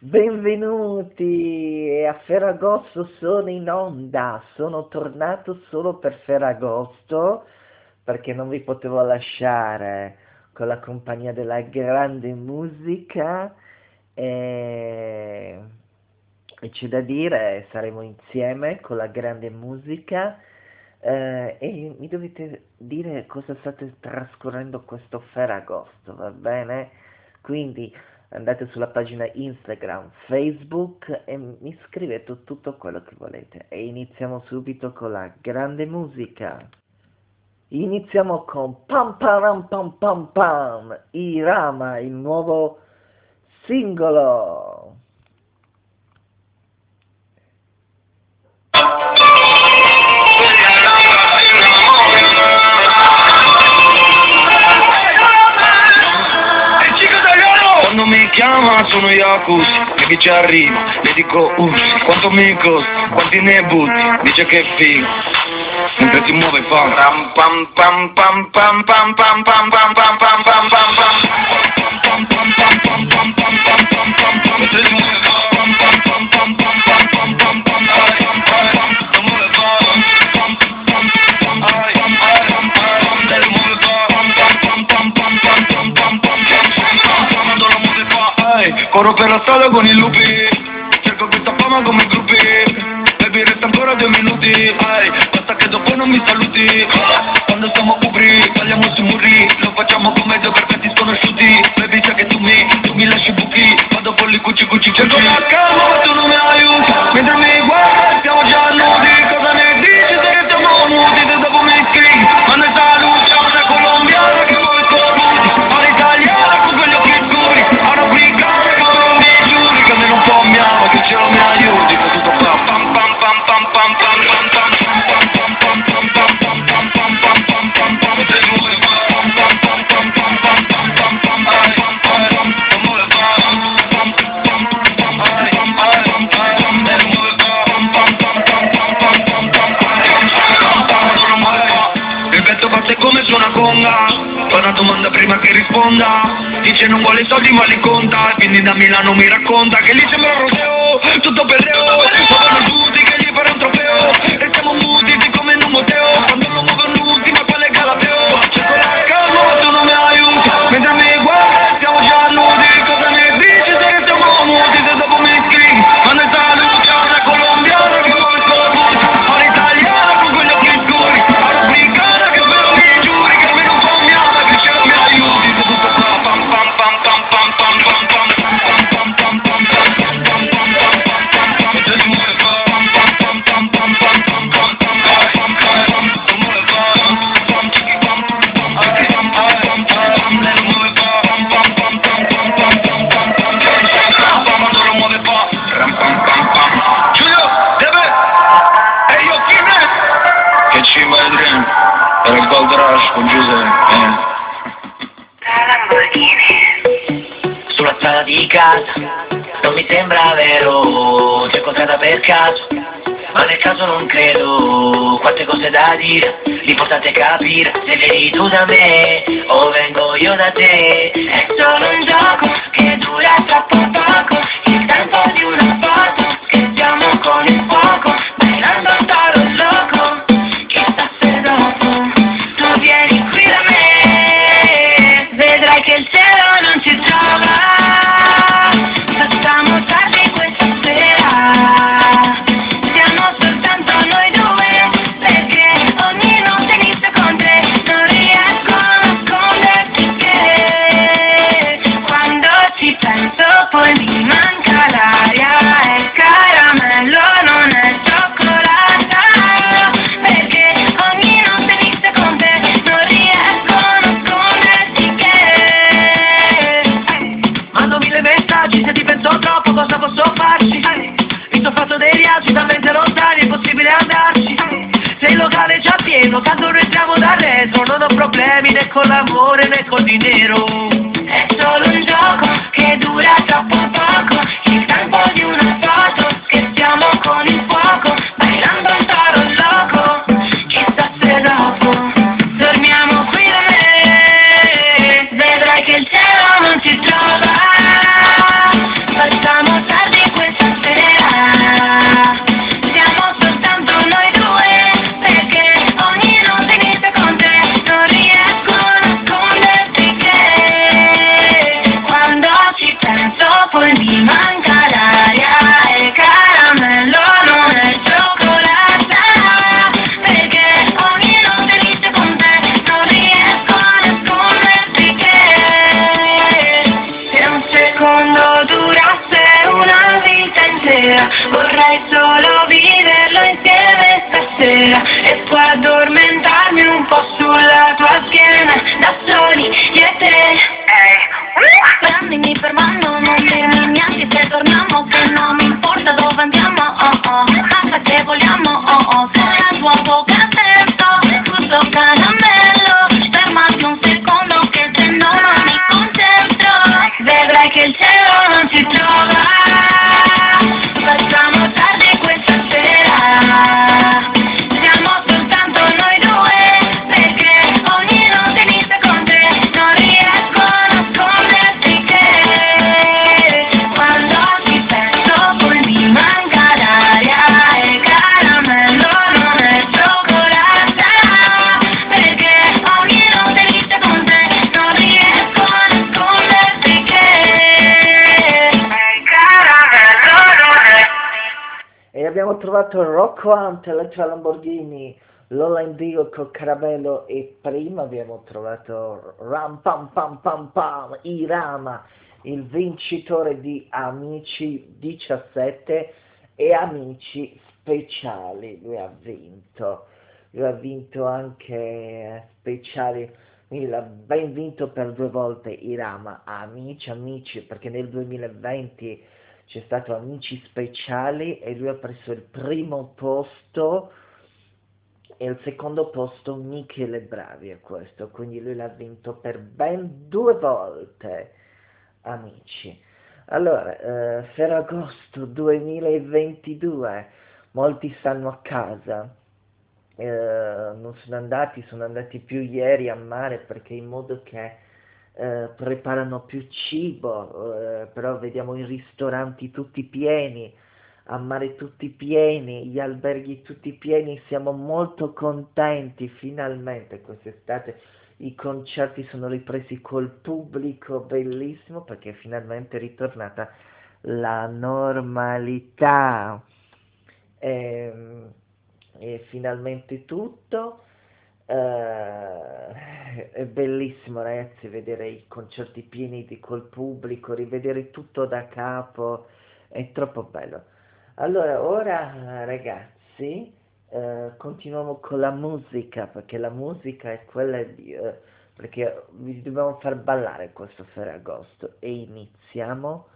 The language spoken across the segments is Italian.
Benvenuti a Ferragosto, sono in onda, sono tornato solo per Ferragosto perché non vi potevo lasciare con la compagnia della grande musica e, e c'è da dire, saremo insieme con la grande musica eh, e mi dovete dire cosa state trascorrendo questo Ferragosto, va bene? Quindi andate sulla pagina Instagram, Facebook e mi scrivete tutto quello che volete. E iniziamo subito con la grande musica. Iniziamo con Pam Pam Pam Pam Pam, Irama, il nuovo singolo. Chiama sono Yakus, che ci arriva, le dico uff, quanto mi costa, quanti ne butti, dice che figo. Mentre si muove fa pam pam pam pam pam pam pam pam pam pam pam pam pam pam Corro per la strada con i lupi. Cerco questa fama come i gruppi. Baby resta ancora due minuti. Ai, basta che dopo non mi saluti. Quando siamo ubri, tagliamo sui muri. Lo facciamo come due perfetti sconosciuti. Baby sai che tu mi, tu mi lasci buchi. Vado con li cuci cuci Cerco la calma ma tu non mi aiuti. Mentre mi guardi conga Fa una domanda prima che risponda. Dice non vuole soldi ma li conta. Quindi da Milano mi racconta Che lì sembra un rodeo Tutto per reo. Muovono tutti che gli farà un trofeo di casa Non mi sembra vero Ti ho incontrata per caso Ma nel caso non credo Quante cose da dire L'importante è capire Se vieni tu da me O vengo io da te È solo un gioco Che dura troppo poco Il tempo di una fatto dei viaggi talmente lontani, è possibile andarci. Se il locale è già pieno, tanto noi siamo da retro Non ho problemi né con l'amore né col dinero. È solo un gioco che dura troppo poco Il tempo di una foto, scherziamo con il fuoco soli io e te Prendimi per mano, non dirmi niente se torniamo Che non mi importa dove andiamo, oh oh. Basta che vogliamo, oh oh trovato Rocco Hunt, Elettra Lamborghini, Lola Indigo con Caramello e prima abbiamo trovato Ram Pam Pam Pam Pam, Irama, il vincitore di Amici 17 e Amici Speciali. Lui ha vinto, lui ha vinto anche speciali, quindi l'ha ben vinto per due volte Irama, Amici, Amici, perché nel 2020 c'è stato Amici Speciali e lui ha preso il primo posto e il secondo posto Michele Bravi è questo, quindi lui l'ha vinto per ben due volte, amici. Allora, eh, Ferragosto 2022, molti stanno a casa, eh, non sono andati, sono andati più ieri a mare perché in modo che eh, preparano più cibo, eh, però vediamo i ristoranti tutti pieni, a mare tutti pieni, gli alberghi tutti pieni, siamo molto contenti finalmente quest'estate. I concerti sono ripresi col pubblico, bellissimo perché finalmente è ritornata la normalità. Ehm, E, finalmente tutto. Eh, è bellissimo ragazzi vedere i concerti pieni di col pubblico, rivedere tutto da capo, è troppo bello. Allora, ora ragazzi, eh, continuiamo con la musica, perché la musica è quella di... eh, perché vi dobbiamo far ballare questo Ferragosto e iniziamo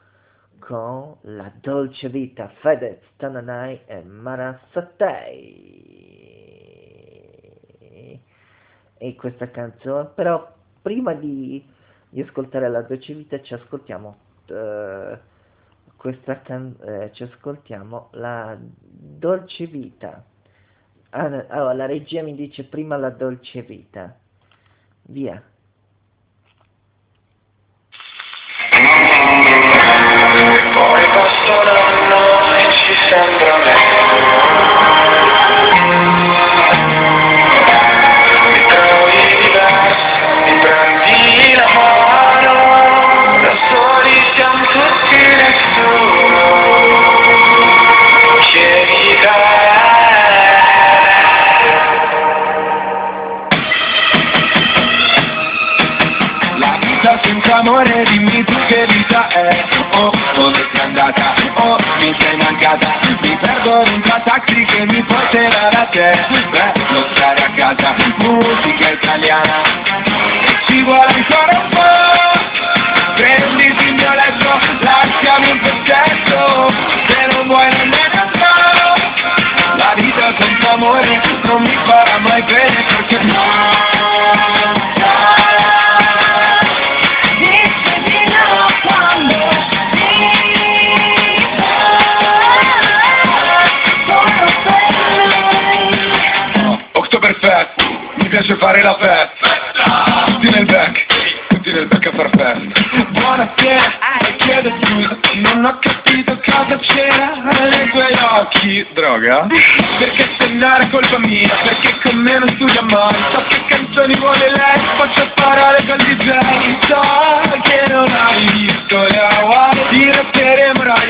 con la dolce vita Fedez, Tananai e Mara e questa canzone. Però prima di, di ascoltare la dolce vita ci ascoltiamo eh, questa can- eh, ci ascoltiamo la dolce vita. Ah, allora, la regia mi dice prima la dolce vita. Via. Poi passa un anno e ci sembra meglio Mi perdo in un taxi che mi porterà da te a casa,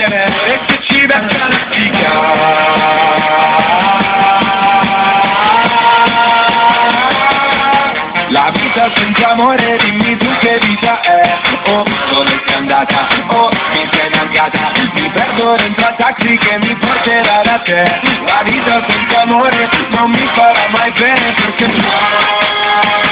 Ryanair e se ci beccano stica La vita senza amore, dimmi tu che vita è. Oh, dove sei andata? Oh, mi sei cambiata Mi perdo dentro al taxi che mi porterà da te. La vita senza amore non mi farà mai bene perché Dici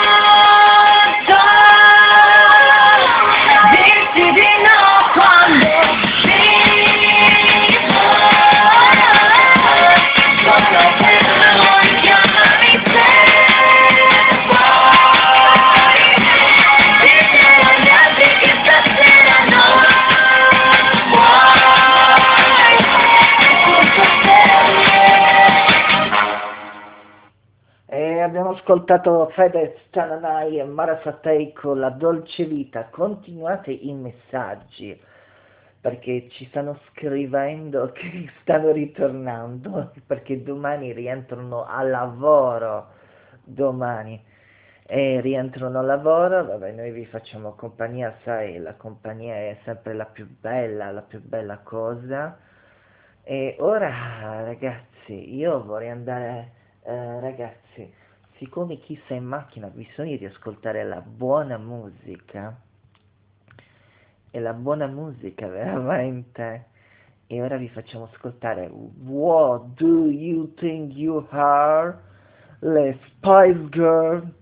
ascoltato Fedez, Tananai e Mara Sattei con La Dolce Vita. Continuate i messaggi perché ci stanno scrivendo che stanno ritornando perché domani rientrano al lavoro. Domani e rientrano al lavoro, vabbè, noi vi facciamo compagnia, sai, la compagnia è sempre la più bella, la più bella cosa. E ora, ragazzi, io vorrei andare, eh, ragazzi, siccome chi sta in macchina ha bisogno di ascoltare la buona musica, e la buona musica veramente, e ora vi facciamo ascoltare What Do You Think You Are? Le Spice Girl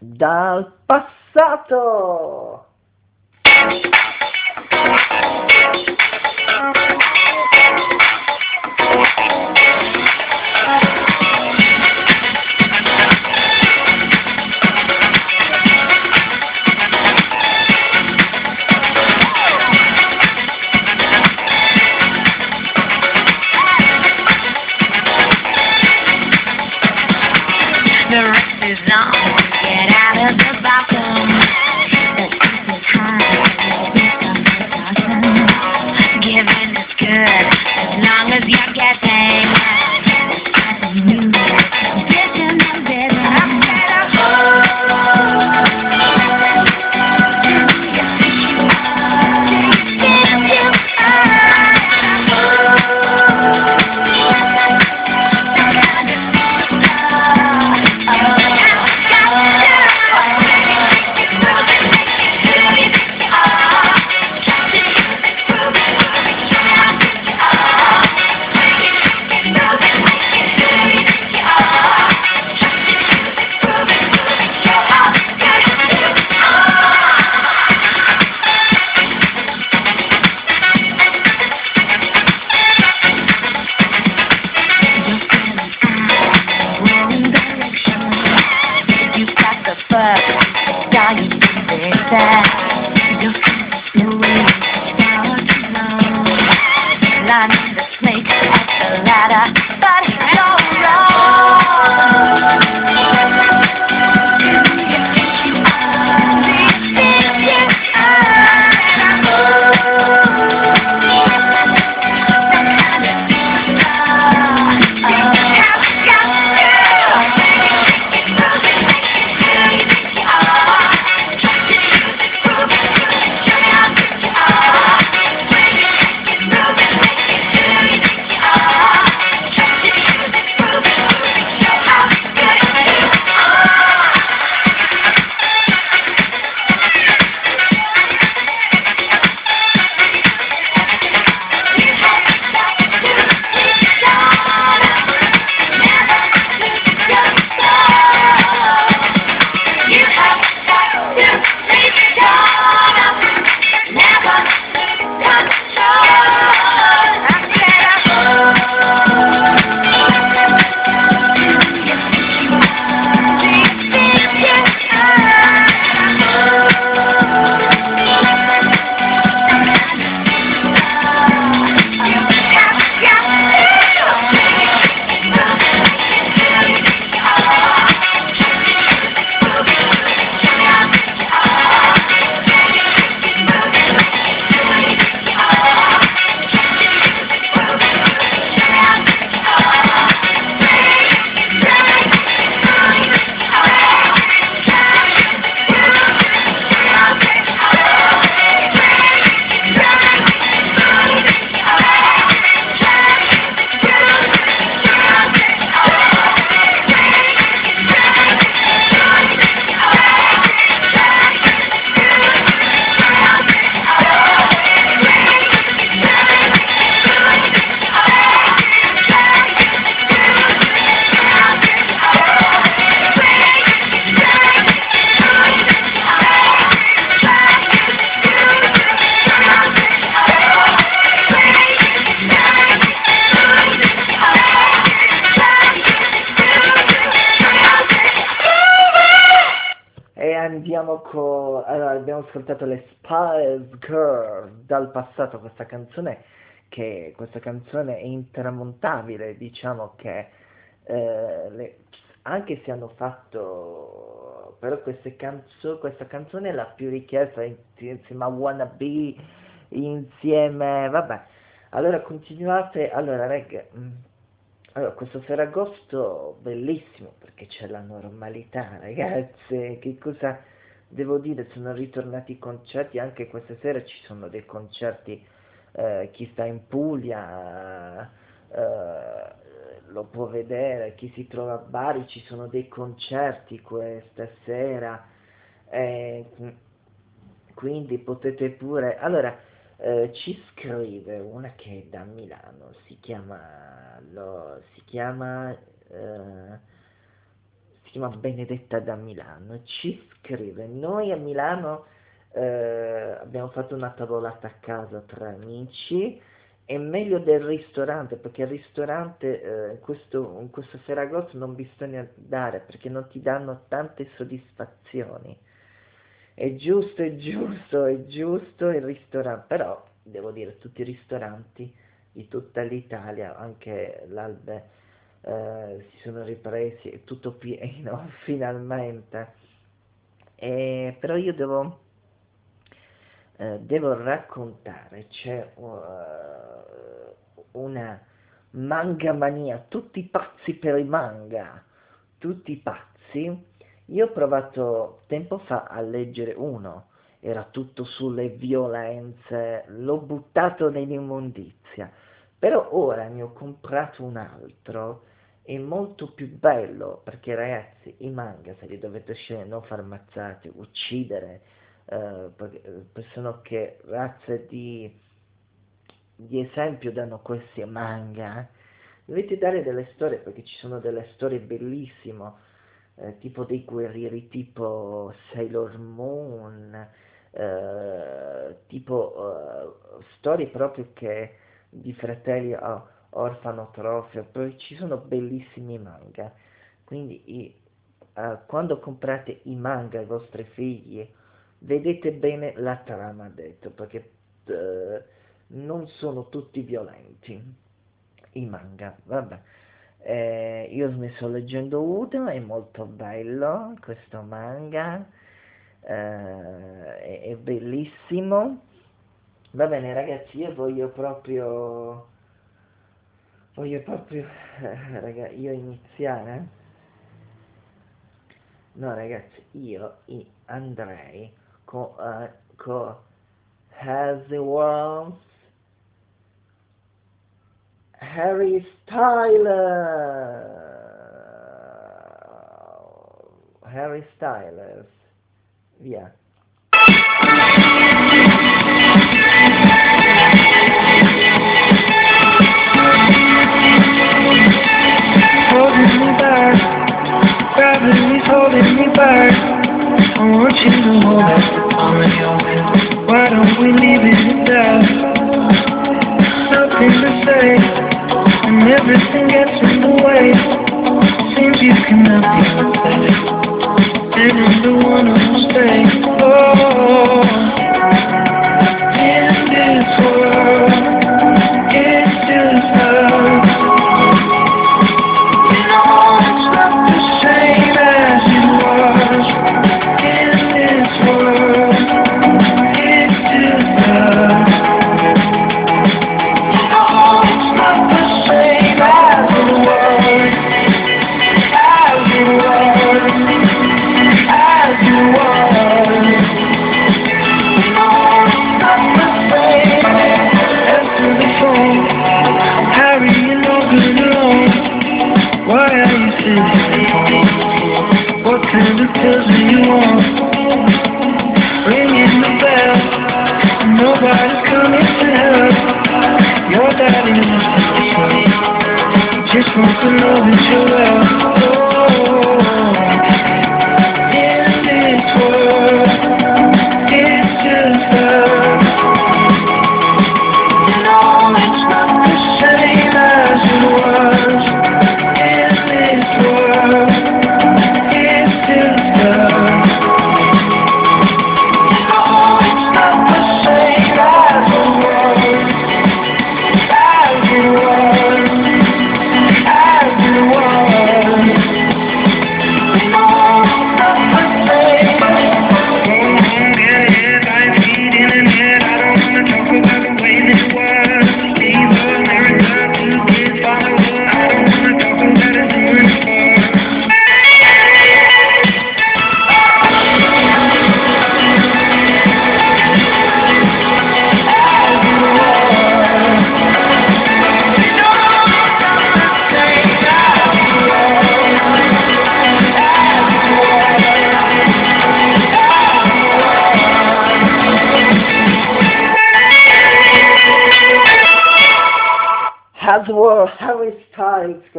dal passato! Passato, questa canzone che questa canzone è intramontabile, diciamo che eh, le- anche se hanno fatto però queste canzo- questa canzone è la più richiesta insieme a Wannabe, insieme, vabbè, allora continuate, allora reg, mm, allora questo Ferragosto bellissimo perché c'è la normalità ragazze, che cosa devo dire, sono ritornati i concerti, anche questa sera ci sono dei concerti, eh, chi sta in Puglia eh, lo può vedere, chi si trova a Bari ci sono dei concerti questa sera, eh, quindi potete pure... Allora, eh, ci scrive una che è da Milano, si chiama, lo, si chiama, eh, si chiama Benedetta da Milano, ci scrive, noi a Milano eh, abbiamo fatto una tavolata a casa tra amici, è meglio del ristorante, perché il ristorante eh, in, questo, in questo Ferragosto non bisogna dare, perché non ti danno tante soddisfazioni. È giusto, è giusto, è giusto il ristorante, però devo dire tutti i ristoranti di tutta l'Italia, anche l'Albe, eh, si sono ripresi, è tutto pieno finalmente. E, però io devo, eh, devo raccontare, c'è uh, una manga mania, tutti pazzi per i manga, tutti pazzi io ho provato tempo fa a leggere uno, era tutto sulle violenze, l'ho buttato nell'immondizia, però ora ne ho comprato un altro, è molto più bello, perché ragazzi i manga se li dovete scegliere, non far ammazzate, uccidere, eh, persone che razze di, di esempio danno questi manga, dovete dare delle storie, perché ci sono delle storie bellissime, eh, tipo dei guerrieri tipo Sailor Moon, eh, tipo eh, storie proprio che di fratelli oh, orfanotrofio, poi ci sono bellissimi manga, quindi i, eh, quando comprate i manga ai vostri figli vedete bene la trama detto, perché eh, non sono tutti violenti i manga, vabbè. Eh, io mi sto leggendo Udo, è molto bello questo manga, eh, è, è, bellissimo. Va bene ragazzi, io voglio proprio, voglio proprio, eh, raga, io iniziare. No ragazzi, io andrei con, uh, con Has the World Harry Styles. Harry Styles. Via. Holding me back. I want you to hold that palm in your hand. Why don't we leave it at that? Nothing to say, and everything gets in the way. Seems you cannot be pathetic, and I'm the one who'll. Oh,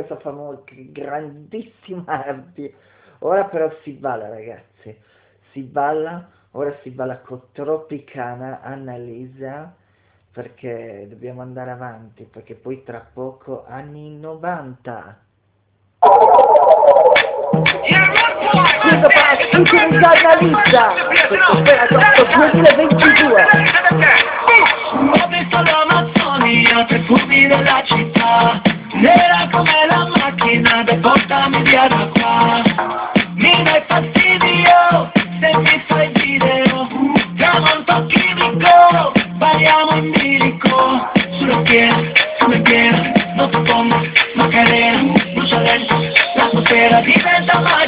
Styles, questa famosa, grandissima Hardy. Ora però si balla ragazzi, si balla, ora si balla con Tropicana, Annalisa, perché dobbiamo andare avanti, perché poi tra poco anni 90. Questo per utilizzare Annalisa, questo per agosto 2022. Ho visto l'Amazzonia, tre fumi della città Nera come la macchina che portami via da qua Mi dai fastidio se mi fai video. Tramonto chimico, balliamo in bilico Sulla piena, come piena, sotto bomba, Macarena. Brucia lento, l'atmosfera diventa magica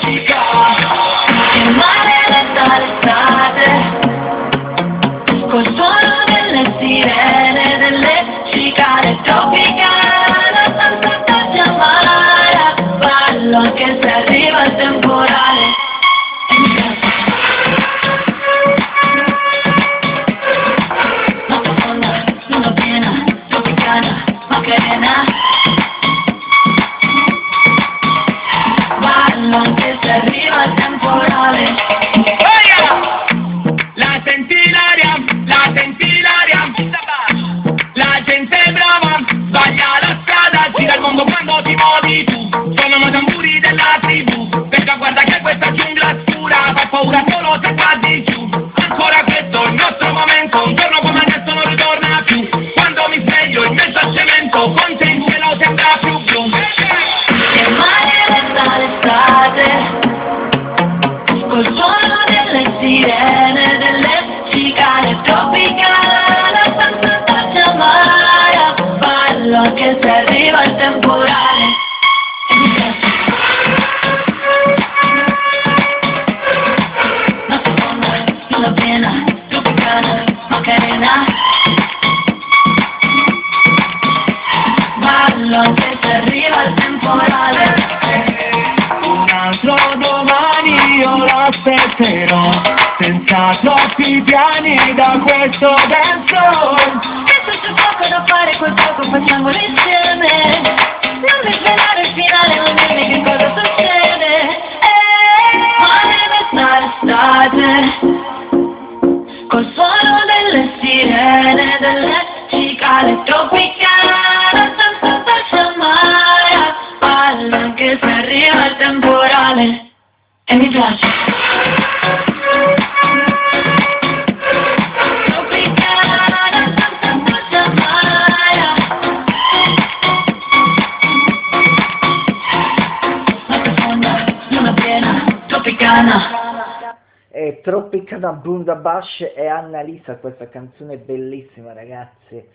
E Tropicana Bundabash e Annalisa, questa canzone bellissima ragazzi,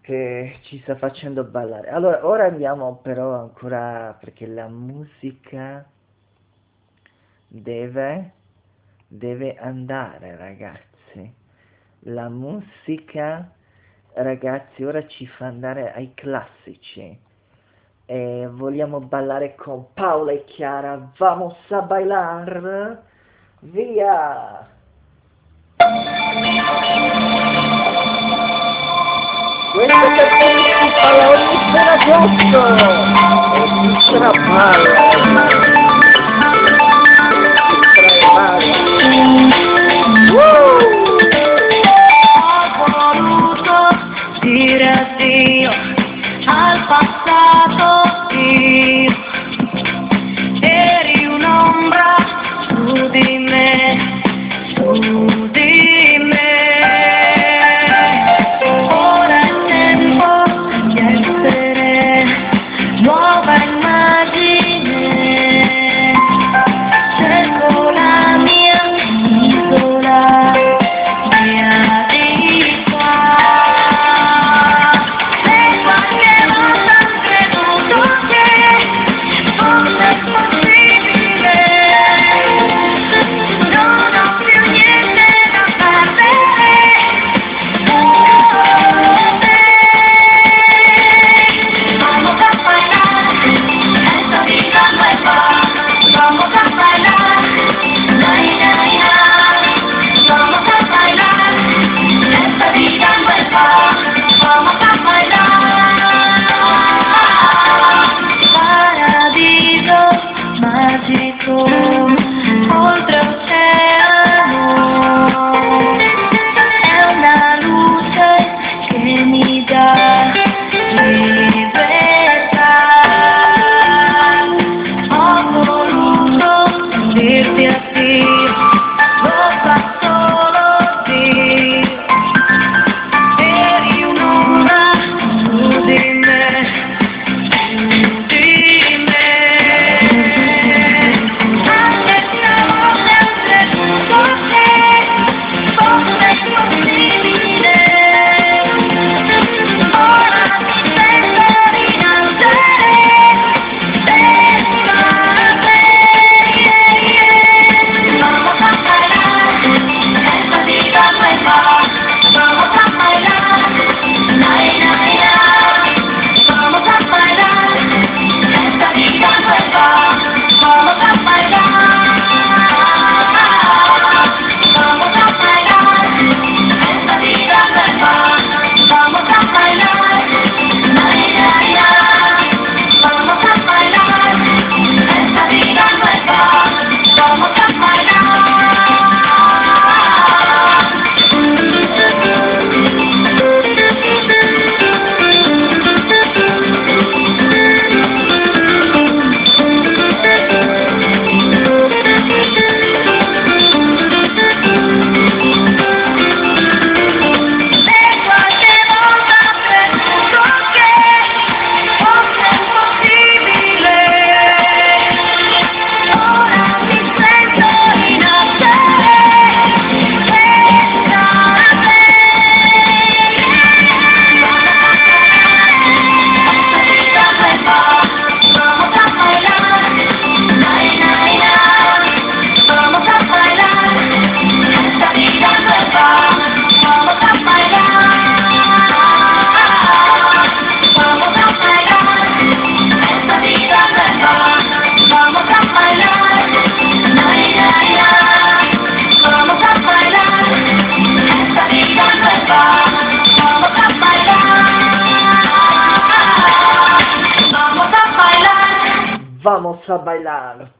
che ci sta facendo ballare. Allora, ora andiamo però ancora, perché la musica deve, deve andare ragazzi. La musica, ragazzi, ora ci fa andare ai classici. E vogliamo ballare con Paola e Chiara. Vamos a bailar. Via! Questo che partecipa alla ogni Ferragosto! E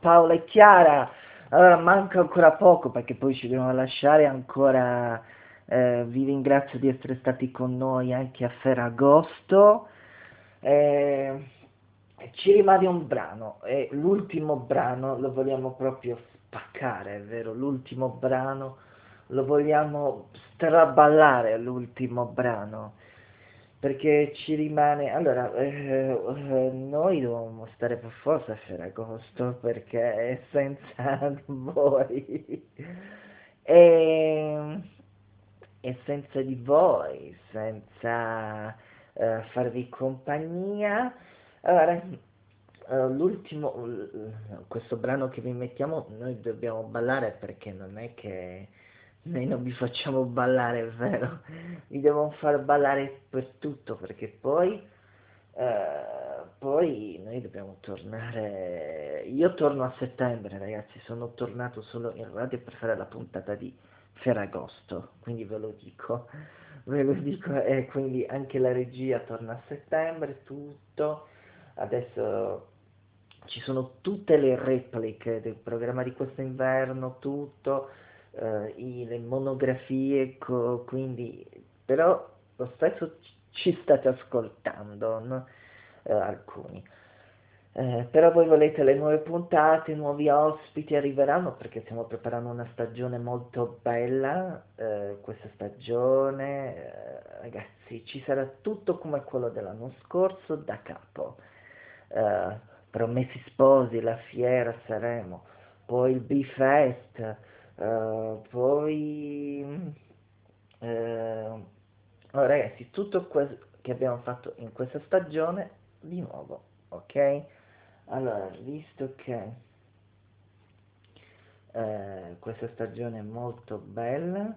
Paola e Chiara. Allora manca ancora poco perché poi ci dobbiamo lasciare ancora. eh, vi ringrazio di essere stati con noi anche a Ferragosto. Eh, ci rimane un brano e l'ultimo brano lo vogliamo proprio spaccare, è vero? L'ultimo brano lo vogliamo straballare l'ultimo brano perché ci rimane allora eh, eh, noi dobbiamo stare per forza a Ferragosto perché senza voi. E, e senza di voi senza eh, farvi compagnia. Allora eh, l'ultimo questo brano che vi mettiamo noi dobbiamo ballare perché non è che noi non vi facciamo ballare, è vero, vi devo far ballare per tutto perché poi, eh, poi noi dobbiamo tornare, io torno a settembre ragazzi, sono tornato solo in radio per fare la puntata di Ferragosto, quindi ve lo dico, ve lo dico e quindi anche la regia torna a settembre, tutto, adesso ci sono tutte le repliche del programma di questo inverno, tutto eh, i- le monografie, co- quindi però lo stesso ci- state ascoltando, no? Eh, alcuni. Eh, però voi volete le nuove puntate, nuovi ospiti arriveranno perché stiamo preparando una stagione molto bella, eh, questa stagione, eh, ragazzi, ci sarà tutto come quello dell'anno scorso da capo. Eh, Promessi Sposi, la fiera saremo, poi il B-Fest, eh, poi eh, oh, ragazzi tutto quello che abbiamo fatto in questa stagione di nuovo ok? Allora visto che eh, questa stagione è molto bella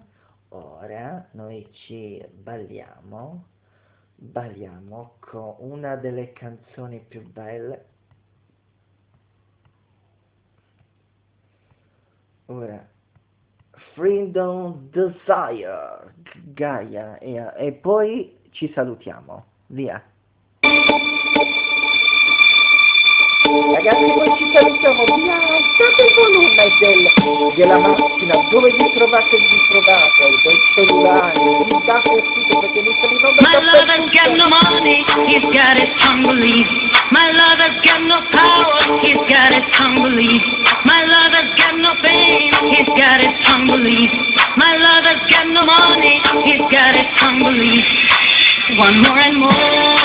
ora noi ci balliamo balliamo con una delle canzoni più belle. Ora Freedom Desire Gaia e, e poi ci salutiamo. Via. Ragazzi poi ci salutiamo. Via alzate il volume del, della macchina. Dove vi trovate vi trovate del cellulare. Vi date tutto perché mi sono in onda My lover's got no dappertutto. money, he's got his tongue My lover's got no power, he's got his tongue belief. My lover's got no fame, he's got his tongue belief. My lover's got no money, he's got his tongue belief. One more and more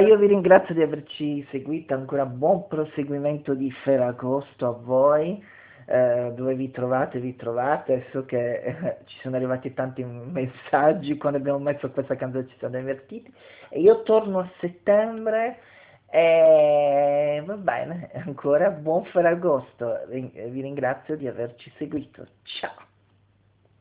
io vi ringrazio di averci seguito, ancora buon proseguimento di Ferragosto a voi, eh, dove vi trovate, vi trovate, so che eh, ci sono arrivati tanti messaggi quando abbiamo messo questa canzone ci siamo divertiti. E io torno a settembre e va bene, ancora buon Ferragosto, vi ringrazio di averci seguito, ciao!